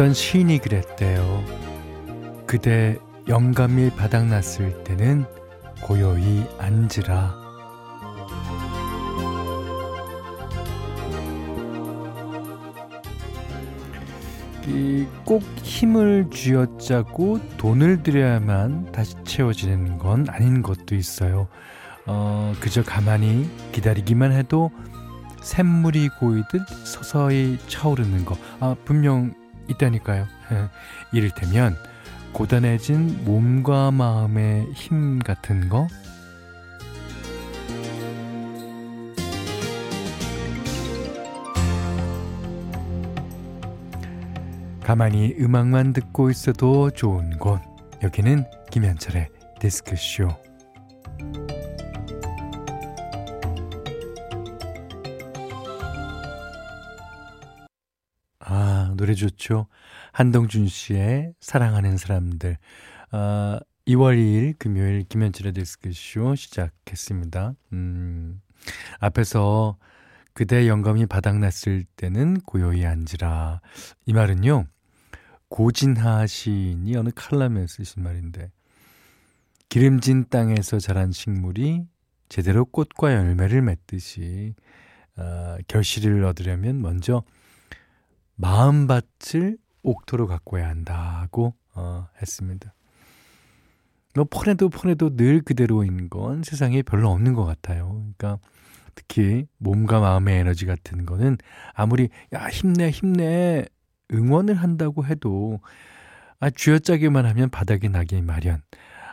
어떤 시인이 그랬대요. 그대 영감이 바닥났을 때는 고요히 앉으라. 꼭 힘을 쥐어짜고 돈을 들여야만 다시 채워지는 건 아닌 것도 있어요. 어, 그저 가만히 기다리기만 해도 샘물이 고이듯 서서히 차오르는 거. 아, 분명 있다니까요. 이를테면 고단해진 몸과 마음의 힘 같은 거. 가만히 음악만 듣고 있어도 좋은 곳. 여기는 김현철의 디스크쇼. 노래 좋죠. 한동준 씨의 사랑하는 사람들. 아, 2월 2일 금요일 김현철의 디스크쇼 시작했습니다. 음, 앞에서 그대 영감이 바닥났을 때는 고요히 앉으라. 이 말은요, 고진하 시인이 어느 칼럼에 쓰신 말인데, 기름진 땅에서 자란 식물이 제대로 꽃과 열매를 맺듯이, 어, 결실을 얻으려면 먼저 마음밭을 옥토로 가꿔야 한다고 어, 했습니다. 뭐 폰에도 폰에도 늘 그대로인 건 세상에 별로 없는 것 같아요. 그러니까 특히 몸과 마음의 에너지 같은 거는 아무리 야 힘내 힘내 응원을 한다고 해도 아 쥐어짜기만 하면 바닥이 나기 마련.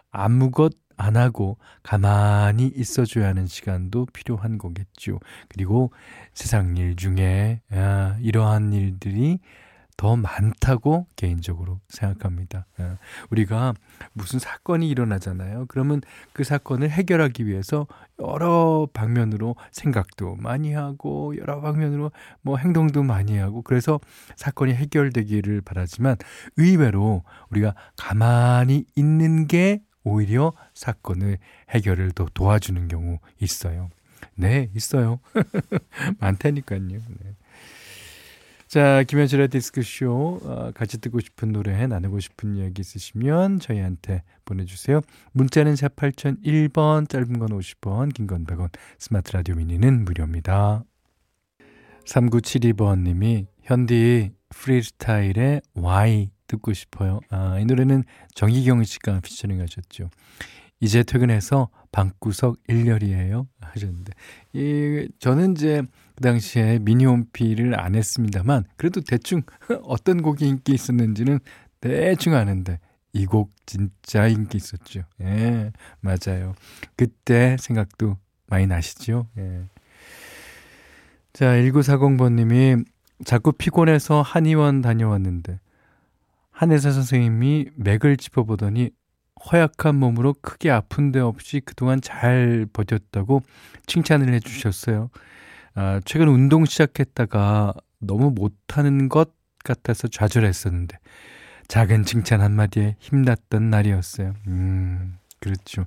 아무것 안 하고 가만히 있어줘야 하는 시간도 필요한 거겠죠. 그리고 세상 일 중에 아, 이러한 일들이 더 많다고 개인적으로 생각합니다. 예. 우리가 무슨 사건이 일어나잖아요. 그러면 그 사건을 해결하기 위해서 여러 방면으로 생각도 많이 하고 여러 방면으로 뭐 행동도 많이 하고 그래서 사건이 해결되기를 바라지만 의외로 우리가 가만히 있는 게 오히려 사건을 해결을 더 도와주는 경우 있어요. 네, 있어요. 많다니까요. 네. 자, 김현철의 디스크쇼 어, 같이 듣고 싶은 노래 나누고 싶은 이야기 있으시면 저희한테 보내주세요. 문자는 4 8001번 짧은 건 50원 긴 건 100원 스마트 라디오 미니는 무료입니다. 3972번 님이 현디 프리스타일의 Y 듣고 싶어요. 아, 이 노래는 정희경 씨가 피처링 하셨죠. 이제 퇴근해서 방구석 1열이에요 하셨는데 이 저는 이제 그 당시에 미니홈피를 안 했습니다만 그래도 대충 어떤 곡이 인기 있었는지는 대충 아는데 이 곡 진짜 인기 있었죠. 예, 맞아요. 그때 생각도 많이 나시죠? 예. 자, 1940번님이 자꾸 피곤해서 한의원 다녀왔는데 한의사 선생님이 맥을 짚어보더니 허약한 몸으로 크게 아픈 데 없이 그동안 잘 버텼다고 칭찬을 해주셨어요. 아, 최근 운동 시작했다가 너무 못하는 것 같아서 좌절했었는데 작은 칭찬 한마디에 힘났던 날이었어요. 음, 그렇죠.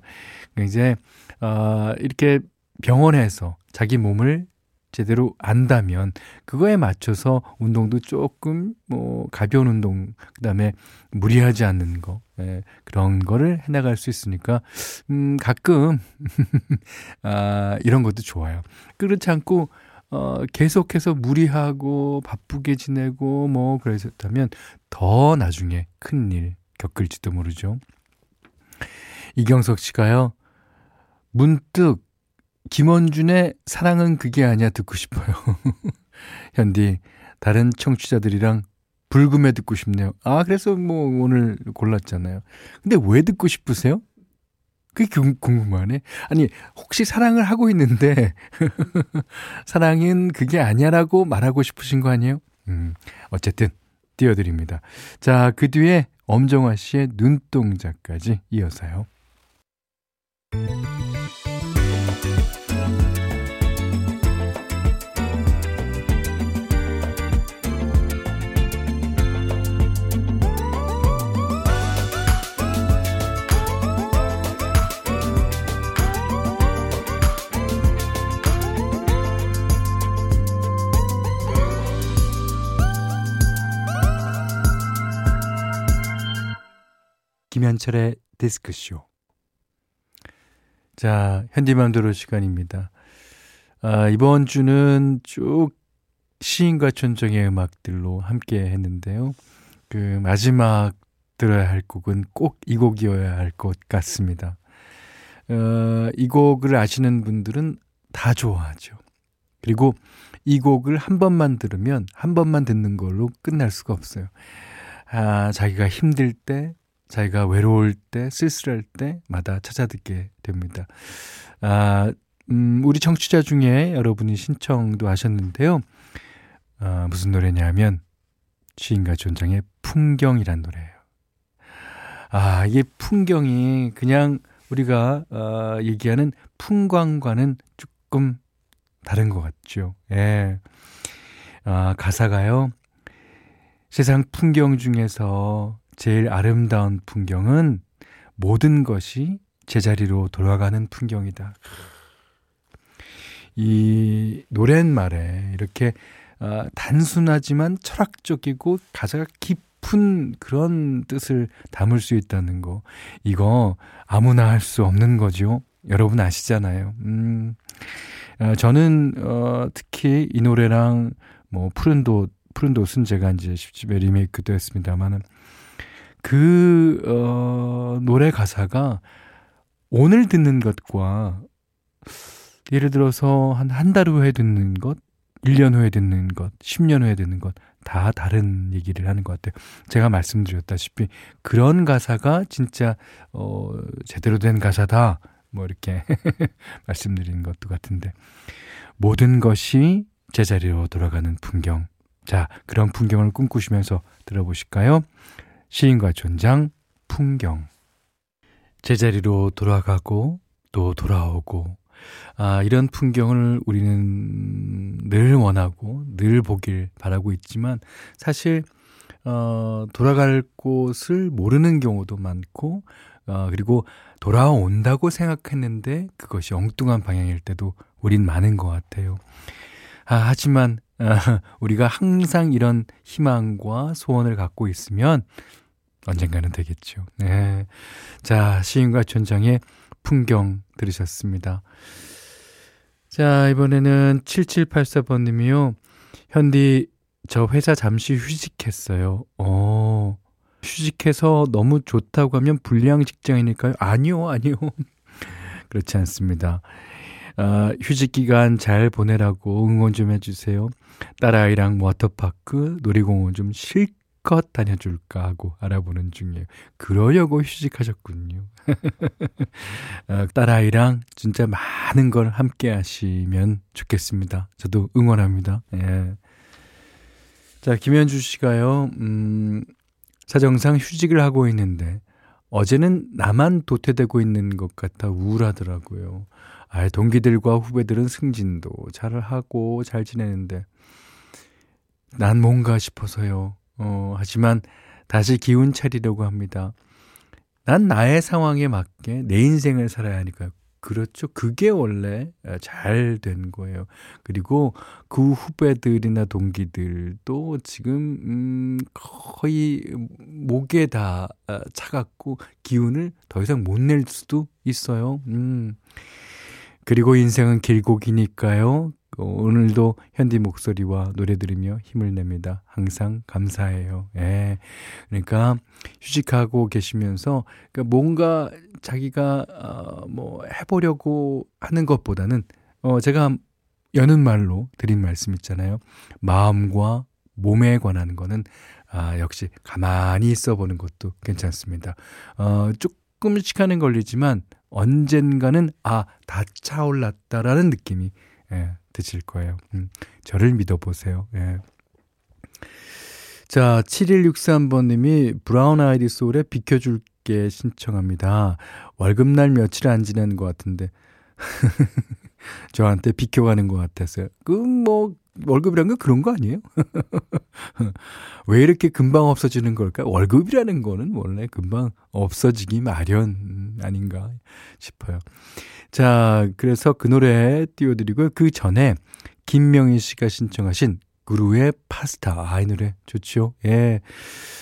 그러니까 이제, 어, 이렇게 병원에서 자기 몸을 제대로 안다면 그거에 맞춰서 운동도 조금 뭐 가벼운 운동 그다음에 무리하지 않는 거 예, 그런 거를 해나갈 수 있으니까 음 가끔 아 이런 것도 좋아요. 그렇지 않고 어 계속해서 무리하고 바쁘게 지내고 뭐 그러셨다면 더 나중에 큰일 겪을지도 모르죠. 이경석 씨가요. 문득 김원준의 사랑은 그게 아니야 듣고 싶어요. 현디, 다른 청취자들이랑 불금에 듣고 싶네요. 아, 그래서 뭐 오늘 골랐잖아요. 근데 왜 듣고 싶으세요? 그게 궁금하네. 아니, 혹시 사랑을 하고 있는데, 사랑은 그게 아니야라고 말하고 싶으신 거 아니에요? 음, 어쨌든, 띄워드립니다. 자, 그 뒤에 엄정화 씨의 눈동자까지 이어서요. 김현철의 디스크쇼. 자, 현디맘대로 시간입니다. 아, 이번 주는 쭉 시인과 촌정의 음악들로 함께 했는데요. 그 마지막 들어야 할 곡은 꼭 이 곡이어야 할 것 같습니다. 어, 이 곡을 아시는 분들은 다 좋아하죠. 그리고 이 곡을 한 번만 들으면 한 번만 듣는 걸로 끝날 수가 없어요. 아, 자기가 힘들 때, 자기가 외로울 때, 쓸쓸할 때마다 찾아 듣게 됩니다. 아, 음, 우리 청취자 중에 여러분이 신청도 하셨는데요. 아, 무슨 노래냐면, 시인과 존장의 풍경이란 노래예요. 아, 이게 풍경이 그냥 우리가 어, 얘기하는 풍광과는 조금 다른 것 같죠. 예. 아, 가사가요. 세상 풍경 중에서 제일 아름다운 풍경은 모든 것이 제자리로 돌아가는 풍경이다. 이 노랫말에 이렇게 어, 단순하지만 철학적이고 가사가 깊은 그런 뜻을 담을 수 있다는 거. 이거 아무나 할 수 없는 거죠. 여러분 아시잖아요. 음, 어, 저는, 어, 특히 이 노래랑 뭐 푸른 도 푸른 돛은 제가 이제 10집에 리메이크도 했습니다만은 그, 어, 노래 가사가 오늘 듣는 것과 예를 들어서 한 한 달 후에 듣는 것, 1년 후에 듣는 것, 10년 후에 듣는 것, 다 다른 얘기를 하는 것 같아요. 제가 말씀드렸다시피 그런 가사가 진짜, 어, 제대로 된 가사다. 뭐 이렇게 말씀드리는 것도 같은데. 모든 것이 제자리로 돌아가는 풍경. 자, 그런 풍경을 꿈꾸시면서 들어보실까요? 시인과 존장, 풍경. 제자리로 돌아가고 또 돌아오고 아, 이런 풍경을 우리는 늘 원하고 늘 보길 바라고 있지만 사실 어, 돌아갈 곳을 모르는 경우도 많고 어, 그리고 돌아온다고 생각했는데 그것이 엉뚱한 방향일 때도 우린 많은 것 같아요. 아, 하지만 아, 우리가 항상 이런 희망과 소원을 갖고 있으면 언젠가는 되겠죠. 네. 자, 시인과 촌장의 풍경 들으셨습니다. 자, 이번에는 7784번 님이요. 현디, 저 회사 잠시 휴직했어요. 어, 휴직해서 너무 좋다고 하면 불량 직장이니까요? 아니요, 아니요. 그렇지 않습니다. 어, 휴직 기간 잘 보내라고 응원 좀 해주세요. 딸아이랑 워터파크, 놀이공원 좀 실컷 다녀줄까 하고 알아보는 중이에요. 그러려고 휴직하셨군요. 어, 딸아이랑 진짜 많은 걸 함께 하시면 좋겠습니다. 저도 응원합니다. 예. 자, 김현주 씨가요, 음, 사정상 휴직을 하고 있는데, 어제는 나만 도태되고 있는 것 같아 우울하더라고요. 아, 동기들과 후배들은 승진도 잘 하고 잘 지내는데 난 뭔가 싶어서요. 어, 하지만 다시 기운 차리려고 합니다. 난 나의 상황에 맞게 내 인생을 살아야 하니까요. 그렇죠. 그게 원래 잘 된 거예요. 그리고 그 후배들이나 동기들도 지금, 음, 거의 목에 다 아, 차갑고 기운을 더 이상 못 낼 수도 있어요. 음. 그리고 인생은 길고 기니까요. 어, 오늘도 현디 목소리와 노래 들으며 힘을 냅니다. 항상 감사해요. 예. 그러니까 휴직하고 계시면서 그러니까 뭔가 자기가 어 뭐 해보려고 하는 것보다는 어 제가 여는 말로 드린 말씀 있잖아요. 마음과 몸에 관한 거는 아 역시 가만히 있어 보는 것도 괜찮습니다. 어 조금 시간은 걸리지만 언젠가는 아, 다 차올랐다라는 느낌이 예, 드실 거예요. 음, 저를 믿어보세요. 예. 자, 7163번님이 브라운 아이디 소울에 비켜줄게 신청합니다. 월급날 며칠 안 지난 것 같은데. 저한테 비켜가는 것 같았어요. 그, 뭐, 월급이란 건 그런 거 아니에요? 왜 이렇게 금방 없어지는 걸까? 월급이라는 거는 원래 금방 없어지기 마련 아닌가 싶어요. 자, 그래서 그 노래 띄워드리고 그 전에 김명희 씨가 신청하신 그루의 파스타. 아, 이 노래 좋죠? 예.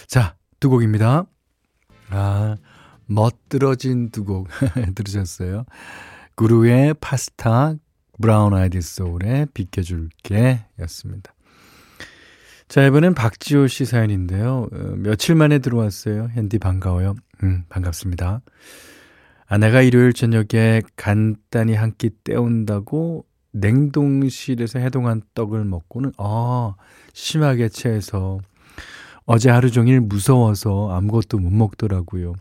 자, 두 곡입니다. 아, 멋들어진 두 곡 들으셨어요. 구루의 파스타, 브라운 아이디 소울의 비켜줄게 였습니다. 자, 이번엔 박지호 씨 사연인데요. 어, 며칠 만에 들어왔어요. 현디 반가워요. 음, 반갑습니다. 아내가 일요일 저녁에 간단히 한 끼 때운다고 냉동실에서 해동한 떡을 먹고는, 아, 심하게 체해서 어제 하루 종일 무서워서 아무것도 못 먹더라고요.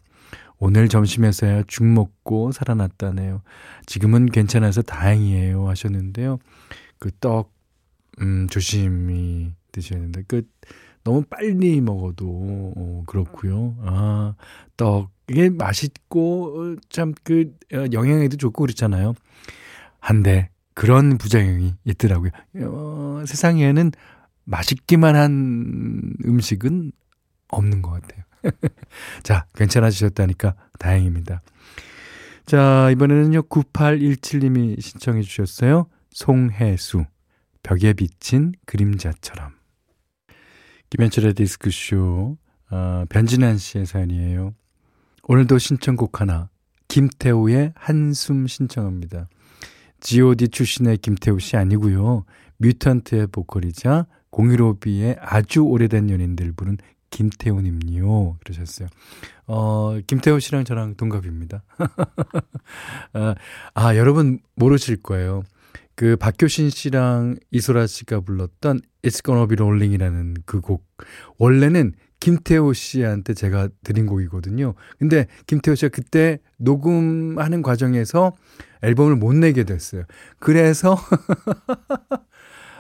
오늘 점심에서야 죽 먹고 살아났다네요. 지금은 괜찮아서 다행이에요. 하셨는데요. 그 떡, 음, 조심히 드셔야 된다. 그, 너무 빨리 먹어도, 어, 그렇고요. 아, 떡, 이게 맛있고, 어, 참, 그, 어, 영양에도 좋고 그렇잖아요. 한데, 그런 부작용이 있더라고요. 어, 세상에는 맛있기만 한 음식은 없는 것 같아요. 자, 괜찮아지셨다니까 다행입니다. 자, 이번에는요, 9817님이 신청해 주셨어요. 송혜수, 벽에 비친 그림자처럼. 김현철의 디스크쇼, 어, 변진환 씨의 사연이에요. 오늘도 신청곡 하나, 김태우의 한숨 신청합니다. GOD 출신의 김태우 씨 아니고요. 뮤턴트의 보컬이자 015B의 아주 오래된 연인들 부른 김태우님요. 그러셨어요. 어, 김태우 씨랑 저랑 동갑입니다. 아, 아, 여러분 모르실 거예요. 그 박효신 씨랑 이소라 씨가 불렀던 It's Gonna Be Rolling이라는 그 곡. 원래는 김태호 씨한테 제가 드린 곡이거든요. 근데 김태호 씨가 그때 녹음하는 과정에서 앨범을 못 내게 됐어요. 그래서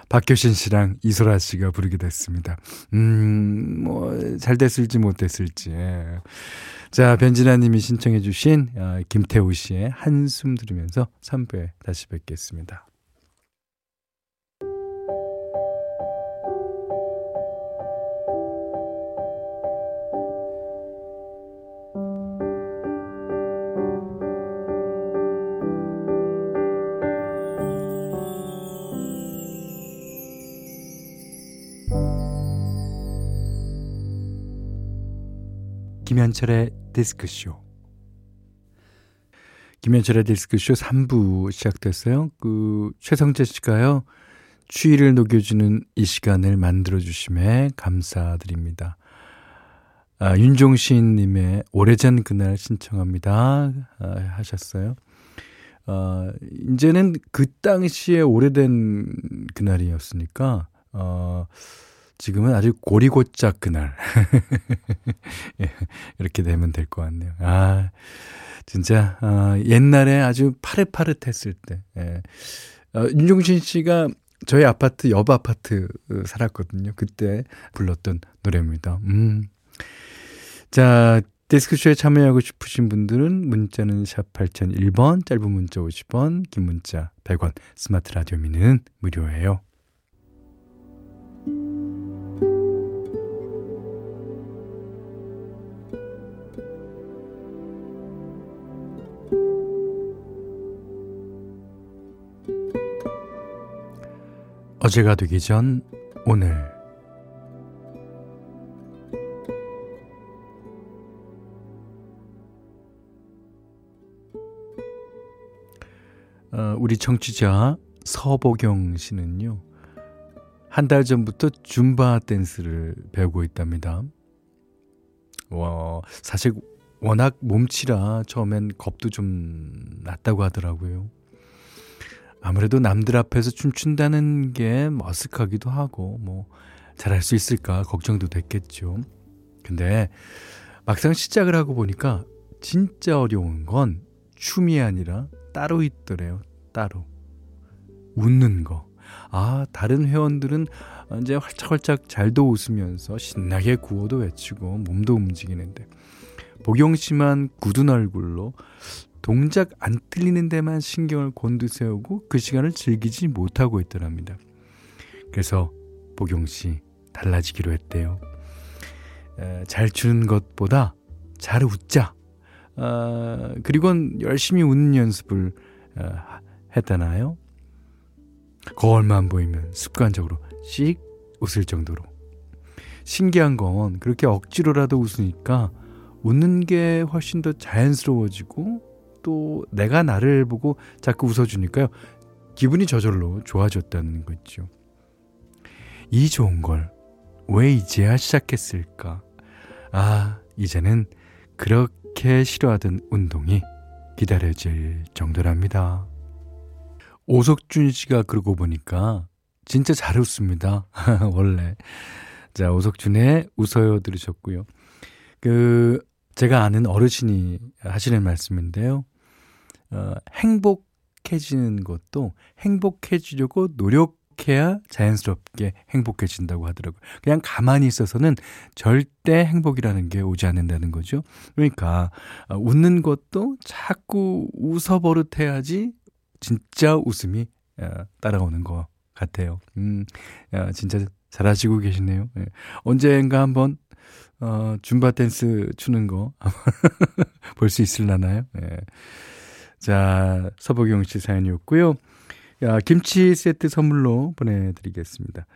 박효신 씨랑 이소라 씨가 부르게 됐습니다. 음, 뭐, 잘 됐을지 못 됐을지. 자, 변진아 님이 신청해주신 아, 김태우 씨의 한숨 들으면서 3부에 다시 뵙겠습니다. 김현철의 디스크쇼. 김현철의 디스크쇼 3부 시작됐어요. 그, 최성재 씨가요, 추위를 녹여주는 이 시간을 만들어주심에 감사드립니다. 아, 윤종신님의 오래전 그날 신청합니다. 아, 하셨어요. 아, 이제는 그 당시에 오래된 그날이었으니까, 어, 지금은 아주 고리고짝 그날. 예, 이렇게 되면 될 것 같네요. 아, 진짜, 아, 옛날에 아주 파릇파릇했을 때. 예. 어, 윤종신 씨가 저희 아파트, 옆 아파트 살았거든요. 그때 불렀던 노래입니다. 음. 자, 데스크쇼에 참여하고 싶으신 분들은 문자는 샵 8001번, 짧은 문자 50원, 긴 문자 100원, 스마트 라디오 미는 무료예요. 어제가 되기 전 오늘 어, 우리 청취자 서보경 씨는요. 한 달 전부터 줌바 댄스를 배우고 있답니다. 와, 사실 워낙 몸치라 처음엔 겁도 좀 났다고 하더라고요. 아무래도 남들 앞에서 춤춘다는 게 머쓱하기도 하고 뭐 잘할 수 있을까 걱정도 됐겠죠. 근데 막상 시작을 하고 보니까 진짜 어려운 건 춤이 아니라 따로 있더래요. 따로. 웃는 거. 아, 다른 회원들은 이제 활짝활짝 잘도 웃으면서 신나게 구호도 외치고 몸도 움직이는데 복용 씨만 굳은 얼굴로 동작 안 틀리는 데만 신경을 곤두세우고 그 시간을 즐기지 못하고 있더랍니다. 그래서 보경 씨 달라지기로 했대요. 에, 잘 추는 것보다 잘 웃자. 어, 그리고는 열심히 웃는 연습을 어, 했다나요? 거울만 보이면 습관적으로 씩 웃을 정도로. 신기한 건 그렇게 억지로라도 웃으니까 웃는 게 훨씬 더 자연스러워지고 또 내가 나를 보고 자꾸 웃어주니까요. 기분이 저절로 좋아졌다는 거죠. 이 좋은 걸 왜 이제야 시작했을까? 아, 이제는 그렇게 싫어하던 운동이 기다려질 정도랍니다. 오석준 씨가 그러고 보니까 진짜 잘 웃습니다. 원래. 자, 오석준의 웃어요 들으셨고요. 그, 제가 아는 어르신이 하시는 말씀인데요. 어, 행복해지는 것도 행복해지려고 노력해야 자연스럽게 행복해진다고 하더라고요. 그냥 가만히 있어서는 절대 행복이라는 게 오지 않는다는 거죠. 그러니까 어, 웃는 것도 자꾸 웃어 버릇해야지 진짜 웃음이 어, 따라오는 것 같아요. 음, 야, 진짜 잘하시고 계시네요. 예. 언젠가 한번 어, 줌바 댄스 추는 거 볼 수 있을라나요? 예. 자, 서보경 씨 사연이었고요. 야, 김치 세트 선물로 보내드리겠습니다.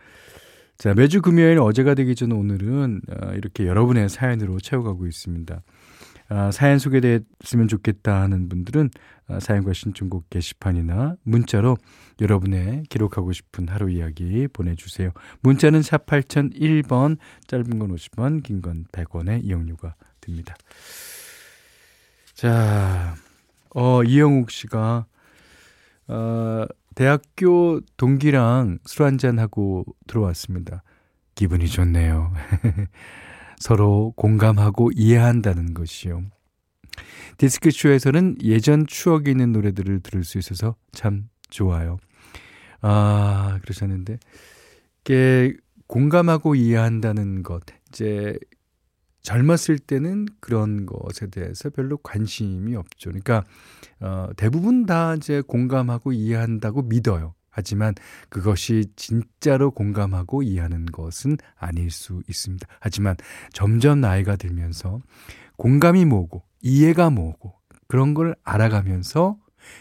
자, 매주 금요일 어제가 되기 전 오늘은 어, 이렇게 여러분의 사연으로 채워가고 있습니다. 아, 사연 소개됐으면 좋겠다 하는 분들은 아, 사연과 신청곡 게시판이나 문자로 여러분의 기록하고 싶은 하루 이야기 보내주세요. 문자는 샵 8001번, 짧은 건 50원, 긴 건 100원의 이용료가 듭니다. 자, 어, 이영욱 씨가, 어, 대학교 동기랑 술 한잔하고 들어왔습니다. 기분이 좋네요. 서로 공감하고 이해한다는 것이요. 디스크쇼에서는 예전 추억이 있는 노래들을 들을 수 있어서 참 좋아요. 아, 그러셨는데, 이게 공감하고 이해한다는 것, 이제 젊었을 때는 그런 것에 대해서 별로 관심이 없죠. 그러니까 어, 대부분 다 이제 공감하고 이해한다고 믿어요. 하지만 그것이 진짜로 공감하고 이해하는 것은 아닐 수 있습니다. 하지만 점점 나이가 들면서 공감이 뭐고 이해가 뭐고 그런 걸 알아가면서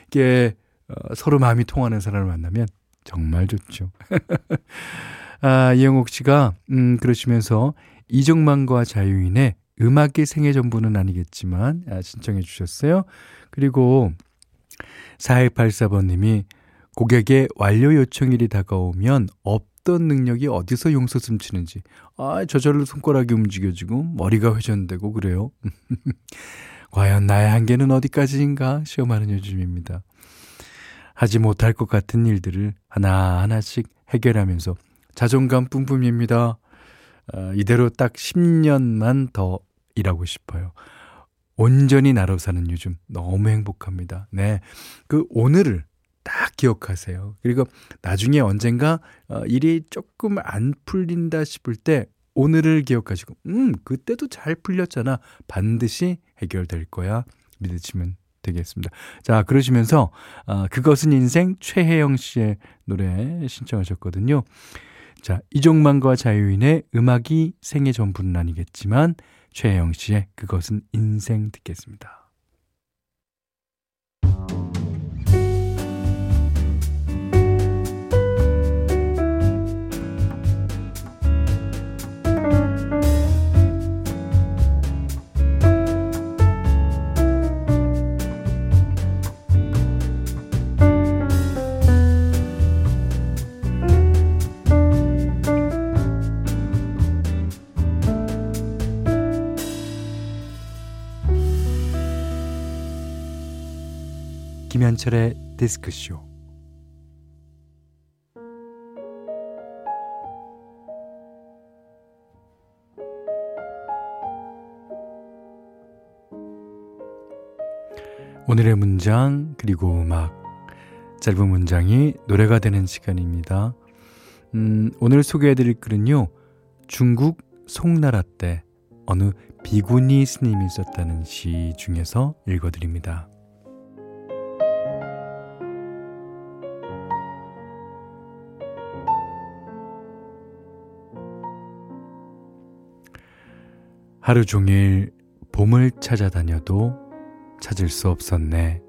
이게 어, 서로 마음이 통하는 사람을 만나면 정말 좋죠. 아, 이영옥 씨가 음 그러시면서 이종만과 자유인의 음악의 생애 전부는 아니겠지만 아, 신청해 주셨어요. 그리고 4184번 님이 고객의 완료 요청일이 다가오면 없던 능력이 어디서 용서 숨치는지 아 저절로 손가락이 움직여지고 머리가 회전되고 그래요. 과연 나의 한계는 어디까지인가 시험하는 요즘입니다. 하지 못할 것 같은 일들을 하나하나씩 해결하면서 자존감 뿜뿜입니다. 어, 이대로 딱 10년만 더 일하고 싶어요. 온전히 나로 사는 요즘 너무 행복합니다. 네. 그 오늘을 딱 기억하세요. 그리고 나중에 언젠가 어, 일이 조금 안 풀린다 싶을 때 오늘을 기억하시고, 음, 그때도 잘 풀렸잖아. 반드시 해결될 거야. 믿으시면 되겠습니다. 자, 그러시면서, 어, 그것은 인생 최혜영 씨의 노래 신청하셨거든요. 자, 이종만과 자유인의 음악이 생애 전부는 아니겠지만 최혜영 씨의 그것은 인생 듣겠습니다. 김현철의 디스크쇼 오늘의 문장 그리고 음악 짧은 문장이 노래가 되는 시간입니다. 음, 오늘 소개해드릴 글은요 중국 송나라 때 어느 비구니 스님이 썼다는 시 중에서 읽어드립니다. 하루 종일 봄을 찾아다녀도 찾을 수 없었네.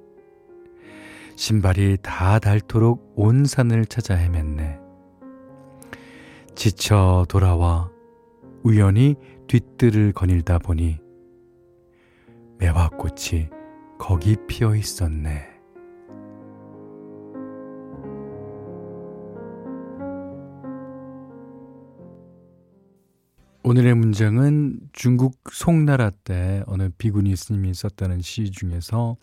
신발이 다 닳도록 온 산을 찾아 헤맸네. 지쳐 돌아와 우연히 뒷뜰을 거닐다 보니 매화꽃이 거기 피어 있었네. 오늘의 문장은 중국 송나라 때 어느 비구니 스님이 썼다는 시 중에서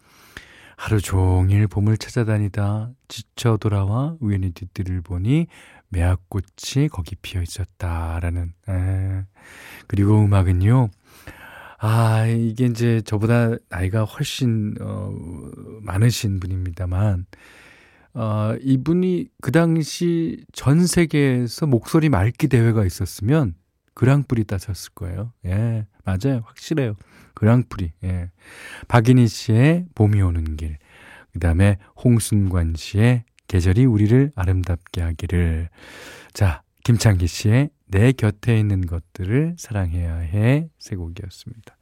하루 종일 봄을 찾아다니다 지쳐 돌아와 우연히 뒤뜰을 보니 매화꽃이 거기 피어 있었다라는 에. 그리고 음악은요 아 이게 이제 저보다 나이가 훨씬 어 많으신 분입니다만 어 이분이 그 당시 전 세계에서 목소리 맑기 대회가 있었으면 그랑프리 따셨을 거예요. 예, 맞아요. 확실해요. 그랑프리. 예. 박인희 씨의 봄이 오는 길. 그 다음에 홍순관 씨의 계절이 우리를 아름답게 하기를. 자, 김창기 씨의 내 곁에 있는 것들을 사랑해야 해. 세 곡이었습니다.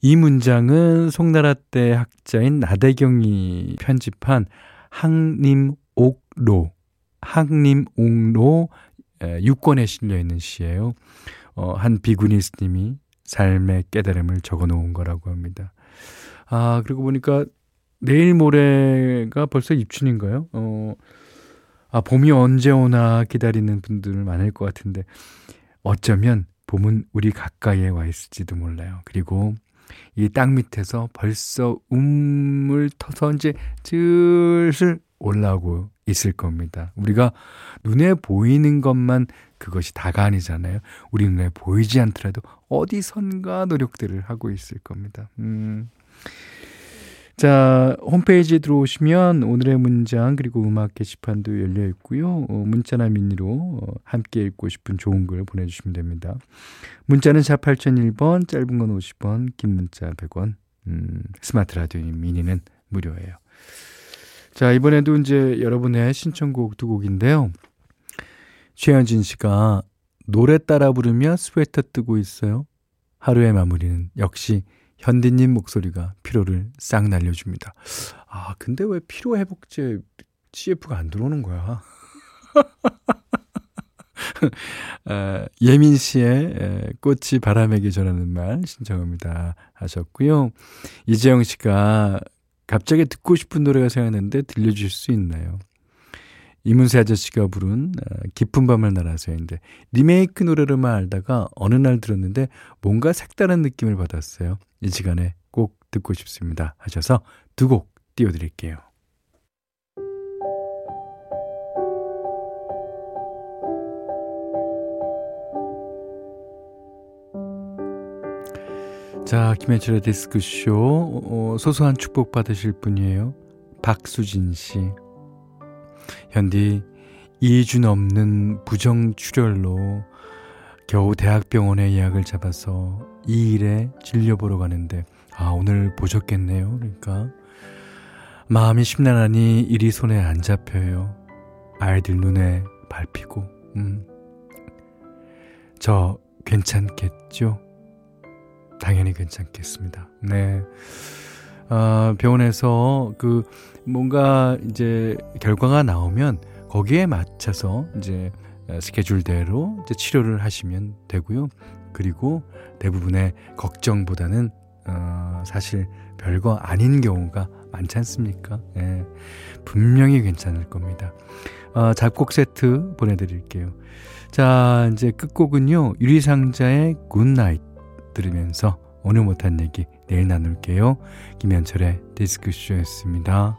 이 문장은 송나라 때 학자인 나대경이 편집한 항림옥로, 항림옥로 6권에 실려 있는 시예요. 어, 한 비구니 스님이 삶의 깨달음을 적어 놓은 거라고 합니다. 아, 그리고 보니까 내일 모레가 벌써 입춘인가요? 어, 아, 봄이 언제 오나 기다리는 분들 많을 것 같은데 어쩌면 봄은 우리 가까이에 와 있을지도 몰라요. 그리고 이 땅 밑에서 벌써 움을 터서 이제 슬슬 올라오고 있을 겁니다. 우리가 눈에 보이는 것만 그것이 다가 아니잖아요. 우리 눈에 보이지 않더라도 어디선가 노력들을 하고 있을 겁니다. 음. 자, 홈페이지에 들어오시면 오늘의 문장 그리고 음악 게시판도 열려 있고요. 어, 문자나 미니로 어, 함께 읽고 싶은 좋은 글 보내주시면 됩니다. 문자는 4 8001번, 짧은 건 50원, 긴 문자 100원, 음, 스마트 라디오 미니는 무료예요. 자, 이번에도 이제 여러분의 신청곡 두 곡인데요. 최현진 씨가 노래 따라 부르며 스웨터 뜨고 있어요. 하루의 마무리는 역시 현디님 목소리가 피로를 싹 날려줍니다. 아, 근데 왜 피로회복제 CF가 안 들어오는 거야? 아, 예민 씨의 꽃이 바람에게 전하는 말 신청합니다 하셨고요. 이재영 씨가 갑자기 듣고 싶은 노래가 생각났는데 들려주실 수 있나요? 이문세 아저씨가 부른 어, 깊은 밤을 날아서인데 리메이크 노래로만 알다가 어느 날 들었는데 뭔가 색다른 느낌을 받았어요. 이 시간에 꼭 듣고 싶습니다 하셔서 두 곡 띄워드릴게요. 자, 김현철의 디스크쇼. 어, 소소한 축복 받으실 분이에요. 박수진 씨. 현디, 2주 넘는 부정 출혈로 겨우 대학병원에 예약을 잡아서 이 일에 진료보러 가는데, 아, 오늘 보셨겠네요. 그러니까. 마음이 심란하니 일이 손에 안 잡혀요. 아이들 눈에 밟히고, 음. 저 괜찮겠죠? 당연히 괜찮겠습니다. 네. 어, 병원에서 그 뭔가 이제 결과가 나오면 거기에 맞춰서 이제 스케줄대로 이제 치료를 하시면 되고요. 그리고 대부분의 걱정보다는 어, 사실 별거 아닌 경우가 많지 않습니까? 예. 분명히 괜찮을 겁니다. 어, 작곡 세트 보내드릴게요. 자, 이제 끝곡은요. 유리상자의 Good Night 들으면서 오늘 못한 얘기 내일 나눌게요. 김현철의 디스크쇼였습니다.